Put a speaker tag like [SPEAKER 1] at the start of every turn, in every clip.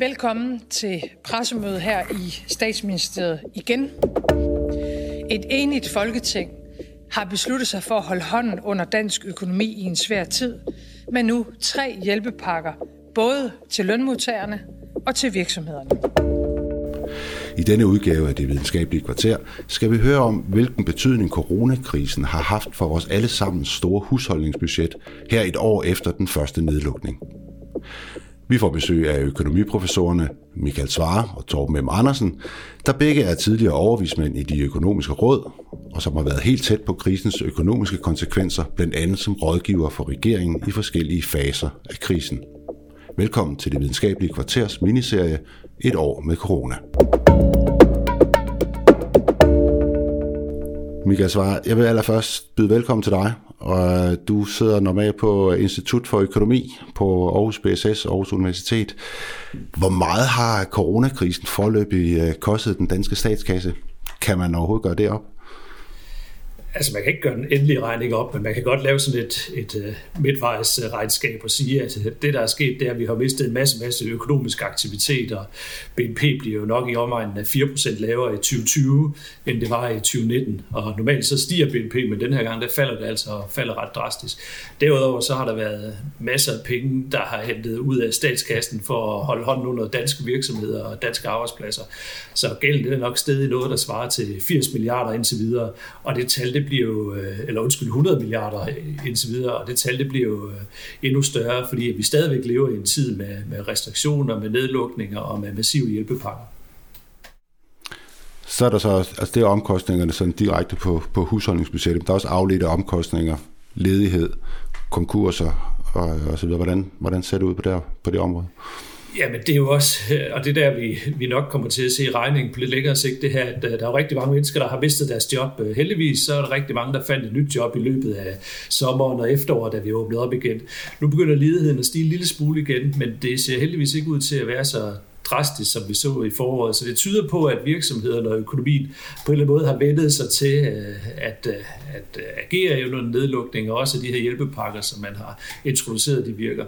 [SPEAKER 1] Velkommen til pressemødet her i statsministeriet igen. Et enigt folketing har besluttet sig for at holde hånden under dansk økonomi i en svær tid, med nu tre hjælpepakker, både til lønmodtagerne og til virksomhederne.
[SPEAKER 2] I denne udgave af det videnskabelige kvarter skal vi høre om, hvilken betydning coronakrisen har haft for vores allesammens store husholdningsbudget her et år efter den første nedlukning. Vi får besøg af økonomiprofessorerne Michael Svare og Torben M. Andersen, der begge er tidligere overvismænd i de økonomiske råd, og som har været helt tæt på krisens økonomiske konsekvenser, blandt andet som rådgiver for regeringen i forskellige faser af krisen. Velkommen til det videnskabelige kvarters miniserie Et år med corona. Michael Svare, jeg vil allerførst byde velkommen til dig, og øh, du sidder normalt på Institut for Økonomi på Aarhus BSS, Aarhus Universitet. Hvor meget har coronakrisen forløbig øh, kostet den danske statskasse? Kan man overhovedet gøre det op?
[SPEAKER 3] Altså man kan ikke gøre den endelige regning op, men man kan godt lave sådan et, et øh, uh, midtvejsregnskab øh, og sige, at øh, det, der er sket, det er, at vi har mistet en masse, masse økonomisk aktivitet, og BNP bliver jo nok i omegnen af 4% lavere i 2020, end det var i 2019. Og normalt så stiger BNP, men den her gang, der falder det altså og falder ret drastisk. Derudover så har der været masser af penge, der har hentet ud af statskassen for at holde hånden under danske virksomheder og danske arbejdspladser. Så gælden det er nok stedet noget, der svarer til 80 milliarder indtil videre, og det tal det bliver jo, øh, eller undskyld, 100 milliarder indtil videre, og det tal det bliver jo øh, endnu større, fordi vi stadigvæk lever i en tid med, med restriktioner, med nedlukninger og med massive hjælpepakker.
[SPEAKER 2] Så er der så, altså det er omkostningerne sådan direkte på, på husholdningsbudgettet, der er også afledte omkostninger, ledighed, konkurser og, og så videre. Hvordan, hvordan ser det ud på det, på det område?
[SPEAKER 3] Jamen det er jo også, øh, og det er der, vi, vi nok kommer til at se regningen på lidt længere sigt, det her, at der er rigtig mange mennesker, der har mistet deres job. Øh, heldigvis så er der rigtig mange, der fandt et nyt job i løbet af sommeren og efteråret, da vi åbnede op igen. Nu begynder ledigheden at stige en lille smule igen, men det ser heldigvis ikke ud til at være så drastisk, som vi så i foråret. Så det tyder på, at virksomhederne og økonomien på en eller anden måde har vendet sig til øh, at, at agere under nedlukning, og også de her hjælpepakker, som man har introduceret, de virker.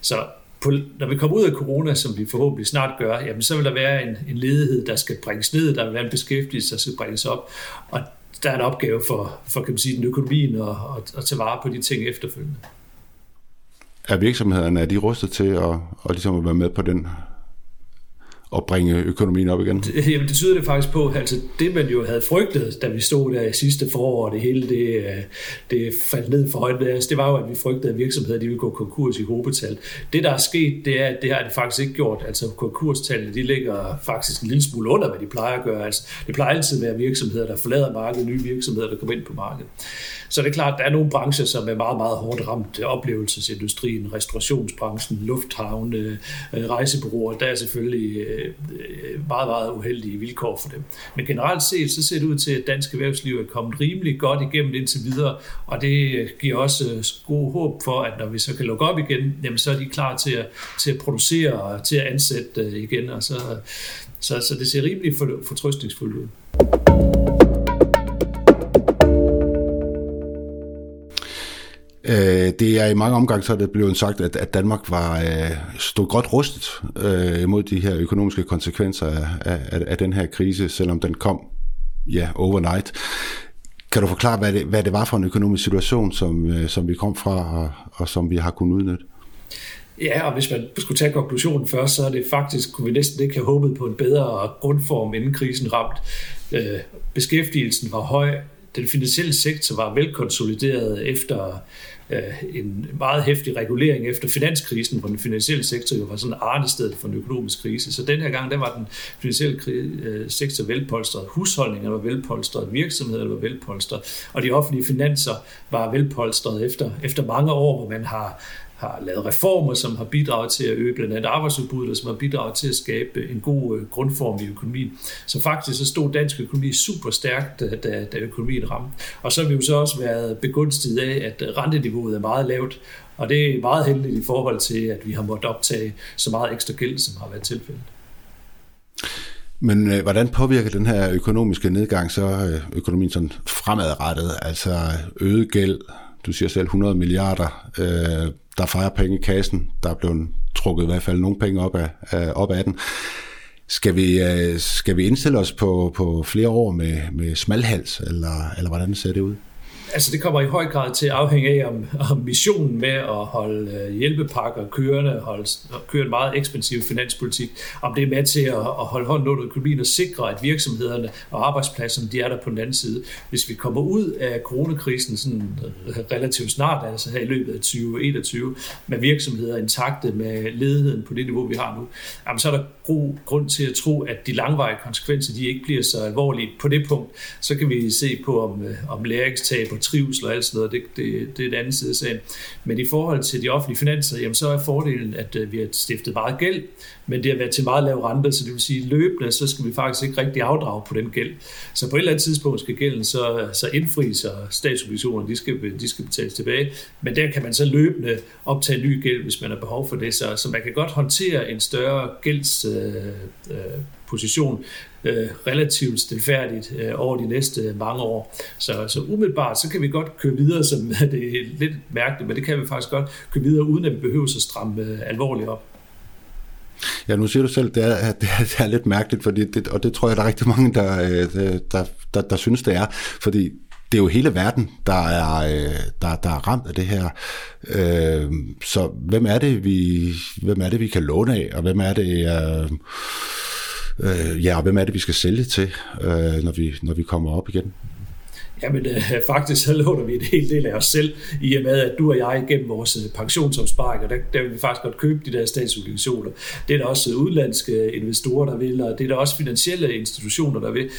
[SPEAKER 3] Så på, når vi kommer ud af corona, som vi forhåbentlig snart gør, jamen så vil der være en, en ledighed, der skal bringes ned, der vil være en beskæftigelse, der skal bringes op, og der er en opgave for, for kan man sige, den økonomien at, at, at tage vare på de ting efterfølgende.
[SPEAKER 2] Er virksomhederne, er de rustet til at, at, ligesom at være med på den at bringe økonomien op igen?
[SPEAKER 3] Det, jamen, det tyder det faktisk på. Altså, det man jo havde frygtet, da vi stod der i sidste forår, og det hele det, øh, det faldt ned for højt, os, det var jo, at vi frygtede, at virksomheder de ville gå konkurs i hovedbetal. Det, der er sket, det er, at det har det faktisk ikke gjort. Altså, konkurstallene, de ligger faktisk en lille smule under, hvad de plejer at gøre. Altså, det plejer altid at være virksomheder, der forlader markedet, nye virksomheder, der kommer ind på markedet. Så det er klart, at der er nogle brancher, som er meget, meget hårdt ramt. Oplevelsesindustrien, restaurationsbranchen, lufthavne, øh, rejsebureauer, der er selvfølgelig øh, øh, meget, meget uheldige vilkår for dem. Men generelt set, så ser det ud til, at dansk erhvervsliv er kommet rimelig godt igennem indtil videre, og det giver også øh, god håb for, at når vi så kan lukke op igen, jamen så er de klar til at, til at producere og til at ansætte øh, igen, og så, så, så det ser rimelig fortrøstningsfuldt ud.
[SPEAKER 2] Øh, det er i mange omgange så er det blevet sagt, at, at Danmark var øh, stod godt rustet øh, mod de her økonomiske konsekvenser af, af, af den her krise, selvom den kom ja, overnight. Kan du forklare, hvad det, hvad det var for en økonomisk situation, som, øh, som vi kom fra, og, og som vi har kunnet udnytte?
[SPEAKER 3] Ja, og hvis man skulle tage konklusionen først, så er det faktisk, kunne vi næsten ikke have håbet på en bedre grundform, inden krisen ramt. Øh, beskæftigelsen var høj, den finansielle sektor var velkonsolideret efter Øh, en meget hæftig regulering efter finanskrisen, hvor den finansielle sektor jo var sådan arnested for en økonomisk krise. Så den her gang, der var den finansielle øh, sektor velpolstret, husholdningerne var velpolstret, virksomheder var velpolstret, og de offentlige finanser var velpolstret efter, efter mange år, hvor man har har lavet reformer, som har bidraget til at øge blandt andet arbejdsudbuddet, og som har bidraget til at skabe en god øh, grundform i økonomien. Så faktisk så stod dansk økonomi super stærkt, da, da økonomien ramte. Og så har vi jo så også været begunstiget af, at renteniveauet er meget lavt, og det er meget heldigt i forhold til, at vi har måttet optage så meget ekstra gæld, som har været tilfældet.
[SPEAKER 2] Men øh, hvordan påvirker den her økonomiske nedgang så øh, økonomien sådan fremadrettet? Altså øget gæld, du siger selv 100 milliarder, øh, der fejrer penge i kassen, der er blevet trukket i hvert fald nogle penge op af, op af den. Skal vi, øh, skal vi indstille os på, på flere år med, med smalhals, eller, eller hvordan ser det ud?
[SPEAKER 3] Altså det kommer i høj grad til at afhænge af, om, om missionen med at holde øh, hjælpepakker kørende, holde, køre en meget ekspansiv finanspolitik, om det er med til at, at holde hånden under økonomien og sikre, at virksomhederne og arbejdspladserne de er der på den anden side. Hvis vi kommer ud af coronakrisen sådan øh, relativt snart, altså her i løbet af 2021, med virksomheder intakte med ledigheden på det niveau, vi har nu, jamen så er der god grund til at tro, at de langvarige konsekvenser de ikke bliver så alvorlige på det punkt. Så kan vi se på, om, øh, om læringstab og trivsel og alt sådan noget, det, det, det er et andet side af sagen. Men i forhold til de offentlige finanser, jamen så er fordelen, at øh, vi har stiftet meget gæld, men det har været til meget lav rente, så det vil sige løbende, så skal vi faktisk ikke rigtig afdrage på den gæld. Så på et eller andet tidspunkt skal gælden så, så indfries, og statsobligationer, de skal, de skal betales tilbage. Men der kan man så løbende optage ny gæld, hvis man har behov for det. Så, så man kan godt håndtere en større gælds øh, øh, position øh, relativt stilfærdigt øh, over de næste mange år. Så, så umiddelbart, så kan vi godt køre videre, som det er lidt mærkeligt, men det kan vi faktisk godt køre videre, uden at vi behøver at stramme øh, alvorligt op.
[SPEAKER 2] Ja, nu siger du selv, det er, det er, det er lidt mærkeligt, fordi det, og det tror jeg, der er rigtig mange, der, øh, der, der, der, der synes, det er. Fordi det er jo hele verden, der er, øh, der, der er ramt af det her. Så hvem er det, vi, hvem er det, vi kan låne af, og hvem er det, øh, Øh, ja, og hvem er det, vi skal sælge til, øh, når, vi, når vi kommer op igen?
[SPEAKER 3] Jamen øh, faktisk så låner vi en hel del af os selv, i og med at du og jeg gennem vores øh, pensionsopsparing, og der, der vil vi faktisk godt købe de der statsobligationer. Det er der også øh, udlandske investorer, der vil, og det er der også finansielle institutioner, der vil.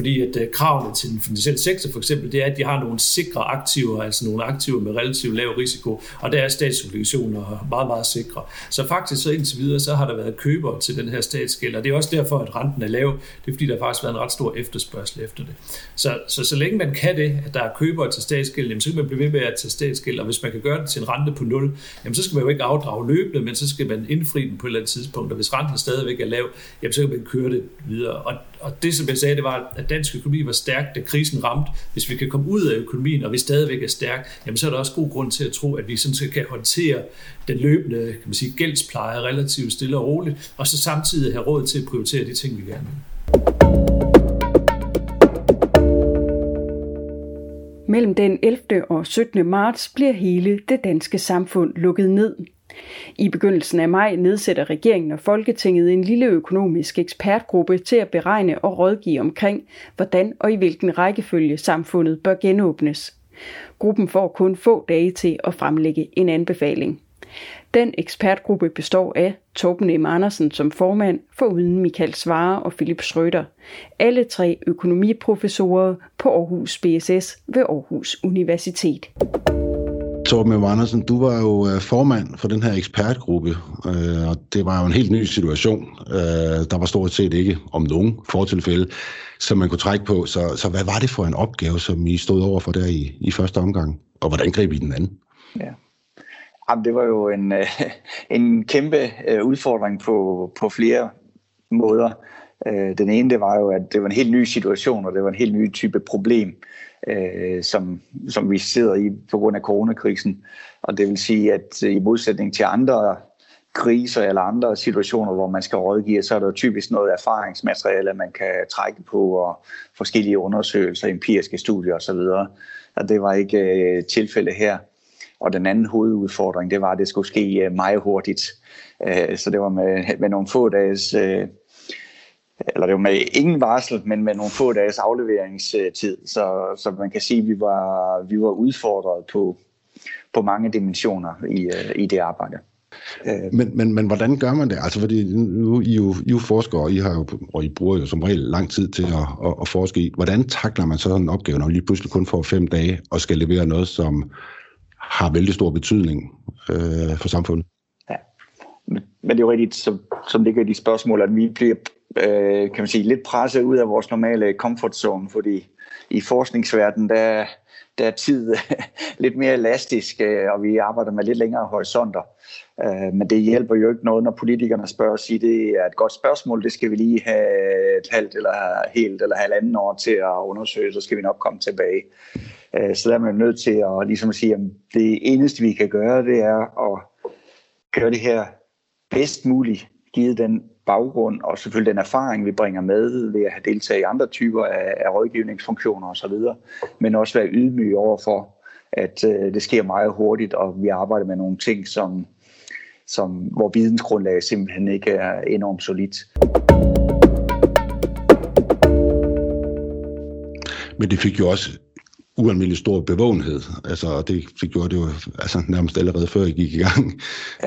[SPEAKER 3] Fordi at uh, kravene til den finansielle sektor for eksempel, det er, at de har nogle sikre aktiver, altså nogle aktiver med relativt lav risiko, og der er statsobligationer meget, meget sikre. Så faktisk så indtil videre, så har der været køber til den her statsgæld, og det er også derfor, at renten er lav. Det er fordi, der har faktisk været en ret stor efterspørgsel efter det. Så, så, så længe man kan det, at der er købere til statsgæld, jamen, så kan man blive ved med at tage statsgæld, og hvis man kan gøre det til en rente på 0, jamen, så skal man jo ikke afdrage løbende, men så skal man indfri den på et eller andet tidspunkt, og hvis renten stadigvæk er lav, jamen, så kan man køre det videre. Og, og det, som jeg sagde, det var, at dansk økonomi var stærk, da krisen ramte. Hvis vi kan komme ud af økonomien, og vi stadigvæk er stærk, jamen så er der også god grund til at tro, at vi sådan set kan håndtere den løbende kan man sige, gældspleje relativt stille og roligt, og så samtidig have råd til at prioritere de ting, vi gerne vil.
[SPEAKER 4] Mellem den 11. og 17. marts bliver hele det danske samfund lukket ned. I begyndelsen af maj nedsætter regeringen og Folketinget en lille økonomisk ekspertgruppe til at beregne og rådgive omkring, hvordan og i hvilken rækkefølge samfundet bør genåbnes. Gruppen får kun få dage til at fremlægge en anbefaling. Den ekspertgruppe består af Torben M. Andersen som formand, foruden Michael Svare og Philip Schrøder. Alle tre økonomiprofessorer på Aarhus BSS ved Aarhus Universitet.
[SPEAKER 2] Torben M. Andersen, du var jo øh, formand for den her ekspertgruppe, øh, og det var jo en helt ny situation. Øh, der var stort set ikke om nogen fortilfælde, som man kunne trække på. Så, så hvad var det for en opgave, som I stod over for der i, i første omgang, og hvordan greb I den anden? Ja.
[SPEAKER 5] Jamen, det var jo en, en kæmpe udfordring på, på flere måder. Den ene, det var jo, at det var en helt ny situation, og det var en helt ny type problem øh, som, som vi sidder i på grund af coronakrisen. Og det vil sige, at øh, i modsætning til andre kriser eller andre situationer, hvor man skal rådgive, så er der typisk noget erfaringsmateriale, man kan trække på, og forskellige undersøgelser, empiriske studier osv. Og det var ikke øh, tilfældet her. Og den anden hovedudfordring, det var, at det skulle ske øh, meget hurtigt. Øh, så det var med, med nogle få dages øh, eller det var med ingen varsel, men med nogle få dages afleveringstid. Så, så man kan sige, at vi var, vi var udfordret på, på mange dimensioner i, øh, i det arbejde.
[SPEAKER 2] Øh. Men, men, men hvordan gør man det? Altså fordi nu I jo, I jo forskere, I har jo, og I bruger jo som regel lang tid til at, at, at forske i. Hvordan takler man så en opgave, når I lige pludselig kun får fem dage og skal levere noget, som har vældig stor betydning øh, for samfundet? Ja,
[SPEAKER 5] men, men det er jo rigtigt, som, som ligger i de spørgsmål, at vi bliver øh, kan man sige, lidt presset ud af vores normale comfort zone, fordi i forskningsverdenen, der, der er tid lidt mere elastisk, øh, og vi arbejder med lidt længere horisonter. Øh, men det hjælper jo ikke noget, når politikerne spørger og siger, det er et godt spørgsmål, det skal vi lige have et halvt eller helt eller halvanden år til at undersøge, så skal vi nok komme tilbage. Øh, så der er man nødt til at, ligesom at sige, at det eneste, vi kan gøre, det er at gøre det her bedst muligt, givet den baggrund og selvfølgelig den erfaring, vi bringer med ved at have deltaget i andre typer af, af rådgivningsfunktioner osv., men også være ydmyge over for, at øh, det sker meget hurtigt, og vi arbejder med nogle ting, som, som, hvor vidensgrundlaget simpelthen ikke er enormt solidt.
[SPEAKER 2] Men det fik jo også ualmindelig stor bevågenhed. Altså, det, det gjorde det jo altså, nærmest allerede før I gik i gang.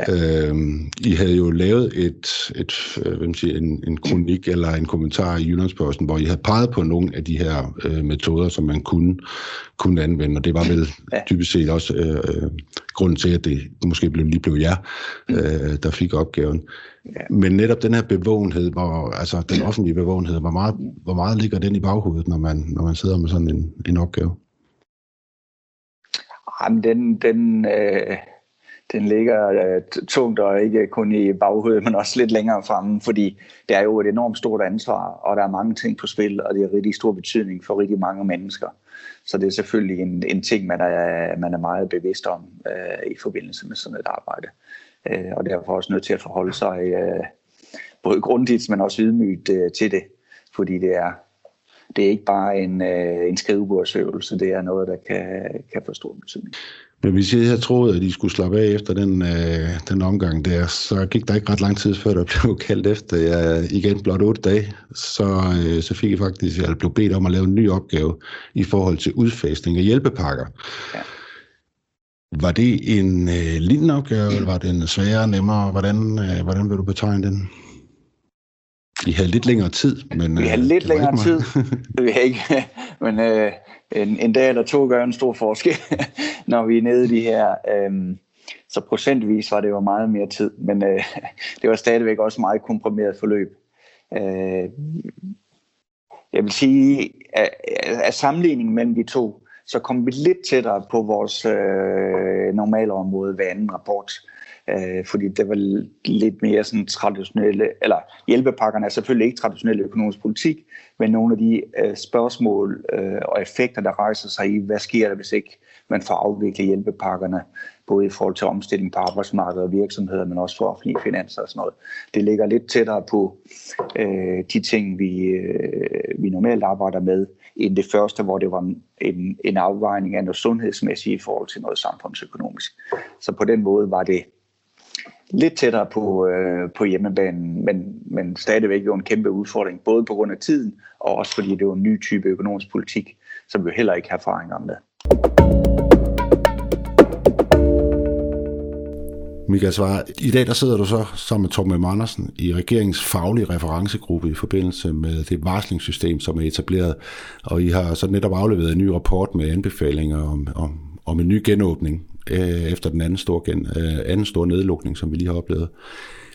[SPEAKER 2] Ja. Øhm, I havde jo lavet et, et øh, hvad man siger, en, en kronik eller en kommentar i Jyllandsposten, hvor I havde peget på nogle af de her øh, metoder, som man kunne, kunne anvende, og det var vel ja. typisk set også øh, grunden til, at det måske blev, lige blev jer, mm. øh, der fik opgaven. Ja. Men netop den her bevågenhed, hvor, altså den offentlige bevågenhed, hvor meget, hvor meget ligger den i baghovedet, når man, når man sidder med sådan en, en opgave?
[SPEAKER 5] Jamen, den, den, øh, den ligger øh, tungt og ikke kun i baghovedet, men også lidt længere fremme, fordi det er jo et enormt stort ansvar, og der er mange ting på spil, og det er rigtig stor betydning for rigtig mange mennesker. Så det er selvfølgelig en, en ting, man er, man er meget bevidst om øh, i forbindelse med sådan et arbejde. Øh, og derfor også nødt til at forholde sig øh, både grundigt, men også ydmygt øh, til det, fordi det er, det er ikke bare en, øh, en skrivebordsøvelse, det er noget, der kan, kan få stor betydning.
[SPEAKER 2] Men hvis jeg havde troet, at I skulle slappe af efter den, øh, den omgang der, så gik der ikke ret lang tid før, der blev kaldt efter jer igen blot otte dage. Så, øh, så fik I faktisk, eller blev bedt om at lave en ny opgave i forhold til udfasning af hjælpepakker. Ja. Var det en øh, lignende opgave, eller var det en sværere, nemmere? Hvordan, øh, hvordan vil du betegne den? Vi havde lidt længere tid, men...
[SPEAKER 5] Vi havde øh, lidt længere tid, vi har ikke, men øh, en, en dag eller to gør en stor forskel, når vi er nede i de her... Øh, så procentvis var det jo meget mere tid, men øh, det var stadigvæk også meget komprimeret forløb. Øh, jeg vil sige, at, at sammenligningen mellem de to, så kom vi lidt tættere på vores øh, normale område ved anden rapport øh, fordi det var lidt mere sådan traditionelle, eller hjælpepakkerne er selvfølgelig ikke traditionel økonomisk politik, men nogle af de øh, spørgsmål øh, og effekter, der rejser sig i, hvad sker der, hvis ikke man får afviklet hjælpepakkerne, både i forhold til omstilling på arbejdsmarkedet og virksomheder, men også for offentlige finanser og sådan noget. Det ligger lidt tættere på øh, de ting, vi, øh, vi normalt arbejder med, end det første, hvor det var en, en afvejning af noget sundhedsmæssigt i forhold til noget samfundsøkonomisk. Så på den måde var det lidt tættere på, øh, på hjemmebanen, men, men stadigvæk jo en kæmpe udfordring, både på grund af tiden, og også fordi det var en ny type økonomisk politik, som vi heller ikke har erfaringer med.
[SPEAKER 2] Michael Svare, i dag der sidder du så sammen med Torben Andersen i regeringens faglige referencegruppe i forbindelse med det varslingssystem, som er etableret, og I har så netop afleveret en ny rapport med anbefalinger om, om, om en ny genåbning øh, efter den anden store, gen, øh, anden store nedlukning, som vi lige har oplevet.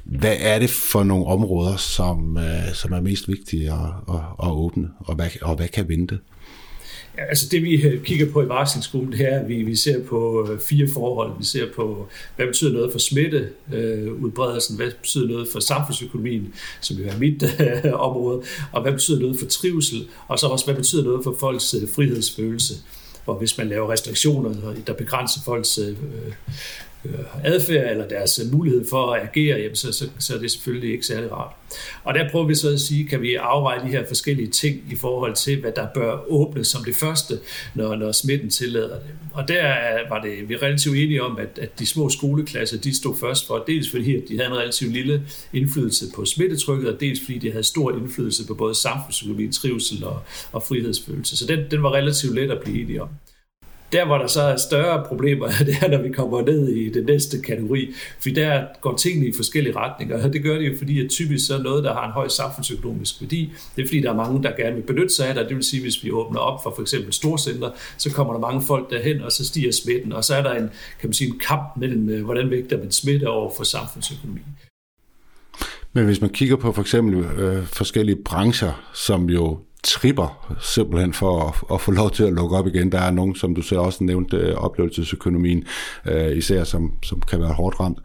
[SPEAKER 2] Hvad er det for nogle områder, som, øh, som er mest vigtige at, at, at åbne, og hvad, og hvad kan vente?
[SPEAKER 3] Altså det vi øh, kigger på i varslingsgruppen, det er, at vi, vi ser på øh, fire forhold. Vi ser på, hvad betyder noget for smitteudbredelsen, øh, hvad betyder noget for samfundsøkonomien, som jo er mit øh, område, og hvad betyder noget for trivsel, og så også, hvad betyder noget for folks øh, frihedsfølelse? Og hvis man laver restriktioner, der begrænser folks øh, Øh, adfærd eller deres øh, mulighed for at agere, jamen så, så, så er det selvfølgelig ikke særlig rart. Og der prøver vi så at sige, kan vi afveje de her forskellige ting i forhold til, hvad der bør åbnes som det første, når, når smitten tillader det. Og der var det, vi er relativt enige om, at, at de små skoleklasser, de stod først for, dels fordi at de havde en relativt lille indflydelse på smittetrykket, og dels fordi de havde stor indflydelse på både samfundsøkonomi, trivsel og, og frihedsfølelse. Så den, den var relativt let at blive enige om. Der, hvor der så er større problemer, det er, når vi kommer ned i den næste kategori, for der går tingene i forskellige retninger, og det gør det jo, fordi at typisk så er noget, der har en høj samfundsøkonomisk værdi. Det er fordi, der er mange, der gerne vil benytte sig af det, det vil sige, hvis vi åbner op for for eksempel storcenter, så kommer der mange folk derhen, og så stiger smitten, og så er der en, kan man sige, en kamp mellem, øh, hvordan vægter man smitte over for samfundsøkonomien.
[SPEAKER 2] Men hvis man kigger på for eksempel øh, forskellige brancher, som jo tripper simpelthen for at, at få lov til at lukke op igen. Der er nogen, som du selv også nævnte, øh, oplevelsesøkonomien, øh, især som, som kan være hårdt ramt.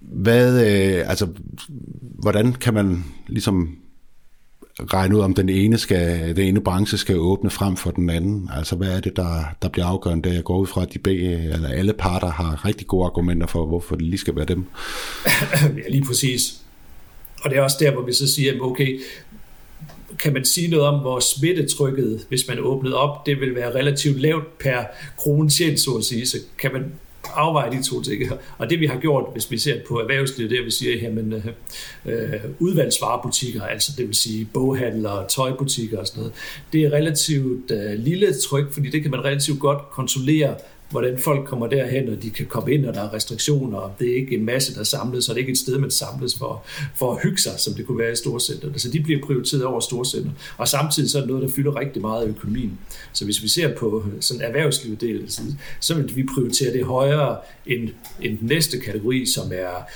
[SPEAKER 2] Hvad, øh, altså, hvordan kan man ligesom regne ud, om den ene, skal, den ene branche skal åbne frem for den anden. Altså, hvad er det, der, der bliver afgørende, jeg går ud fra, at de begge, øh, eller alle parter har rigtig gode argumenter for, hvorfor det lige skal være dem?
[SPEAKER 3] ja, lige præcis. Og det er også der, hvor vi så siger, okay, kan man sige noget om, hvor smittetrykket, hvis man åbnede op, det vil være relativt lavt per krone tjent, så at sige. Så kan man afveje de to ting. Og det vi har gjort, hvis vi ser på erhvervslivet, det er, vi siger, jamen, øh, øh, udvalgsvarebutikker, altså det vil sige boghandlere, tøjbutikker og sådan noget, det er relativt øh, lille tryk, fordi det kan man relativt godt kontrollere hvordan folk kommer derhen, og de kan komme ind, og der er restriktioner, og det er ikke en masse, der samles, så det er ikke et sted, man samles for, for at hygge sig, som det kunne være i storcenteret. Så de bliver prioriteret over storcenter. Og samtidig så er det noget, der fylder rigtig meget i økonomien. Så hvis vi ser på sådan erhvervslivet del, så vil vi prioritere det højere end, end den næste kategori, som er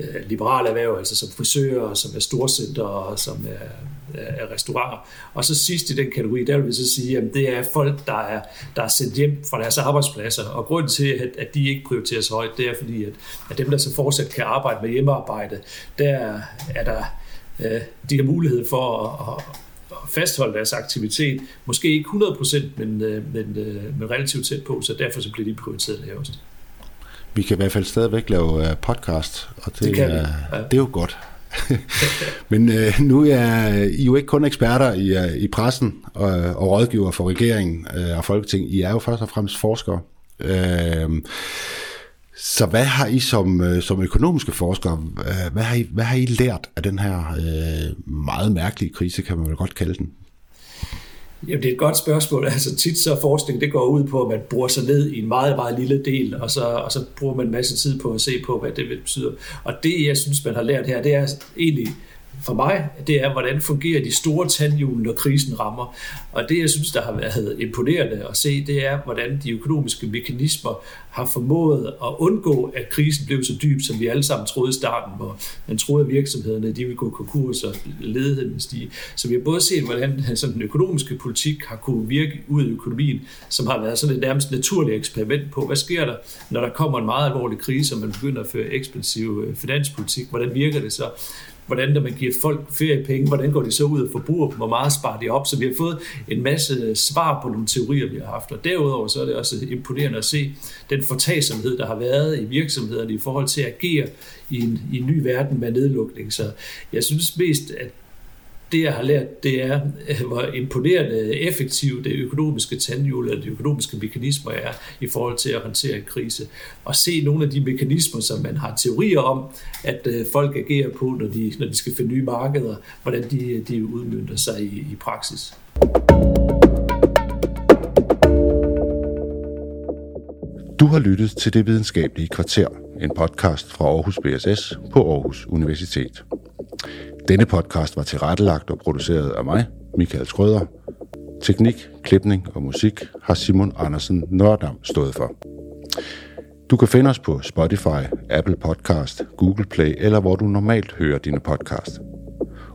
[SPEAKER 3] øh, liberale erhverv, altså som frisører, som er storcenter og som er, er restauranter. Og så sidst i den kategori, der vil vi så sige, at det er folk, der er, der er sendt hjem fra deres arbejdspladser. Og grunden til, at, at de ikke prioriteres højt, det er fordi, at, at dem, der så fortsat kan arbejde med hjemmearbejde, der er der, øh, de har mulighed for at, at fastholde deres aktivitet. Måske ikke 100%, men, øh, men, øh, men relativt tæt på, så derfor så bliver de prioriteret lavest.
[SPEAKER 2] Vi kan i hvert fald stadigvæk lave podcast, og det, det, kan er, ja. det er jo godt. Men øh, nu er I jo ikke kun eksperter i, øh, i pressen og, og rådgiver for regeringen øh, og Folketing. I er jo først og fremmest forskere. Øh, så hvad har I som, øh, som økonomiske forskere, hvad har I, hvad har I lært af den her øh, meget mærkelige krise, kan man vel godt kalde den?
[SPEAKER 3] Jamen, det er et godt spørgsmål. Altså tit så forskning, det går ud på, at man bruger sig ned i en meget, meget lille del, og så, og så bruger man en masse tid på at se på, hvad det betyder. Og det, jeg synes, man har lært her, det er egentlig for mig, det er, hvordan fungerer de store tandhjul, når krisen rammer. Og det, jeg synes, der har været imponerende at se, det er, hvordan de økonomiske mekanismer har formået at undgå, at krisen blev så dyb, som vi alle sammen troede i starten, hvor man troede, at virksomhederne de ville gå konkurs og ledigheden stige. Så vi har både set, hvordan øh, sådan den økonomiske politik har kunne virke ud i økonomien, som har været sådan et nærmest naturligt eksperiment på, hvad sker der, når der kommer en meget alvorlig krise, og man begynder at føre ekspansiv øh, finanspolitik, hvordan virker det så? Hvordan der man giver folk feriepenge, hvordan går de så ud og forbruger dem, hvor meget sparer de op. Så vi har fået en masse svar på nogle teorier, vi har haft. Og derudover så er det også imponerende at se den fortagsomhed, der har været i virksomhederne i forhold til at agere i en, i en ny verden med nedlukning. Så jeg synes mest, at det, jeg har lært, det er, øh, hvor imponerende effektivt det økonomiske tandhjul og de økonomiske mekanismer er i forhold til at håndtere en krise. Og se nogle af de mekanismer, som man har teorier om, at øh, folk agerer på, når de, når de skal finde nye markeder, hvordan de, de udmyndter sig i, i praksis.
[SPEAKER 2] Du har lyttet til Det Videnskabelige Kvarter, en podcast fra Aarhus BSS på Aarhus Universitet. Denne podcast var tilrettelagt og produceret af mig, Michael Skrøder. Teknik, klipning og musik har Simon Andersen Nørdam stået for. Du kan finde os på Spotify, Apple Podcast, Google Play eller hvor du normalt hører dine podcast.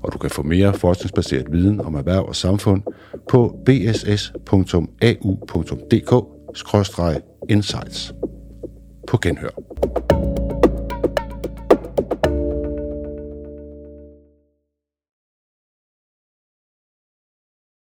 [SPEAKER 2] Og du kan få mere forskningsbaseret viden om erhverv og samfund på bss.au.dk-insights. På genhør.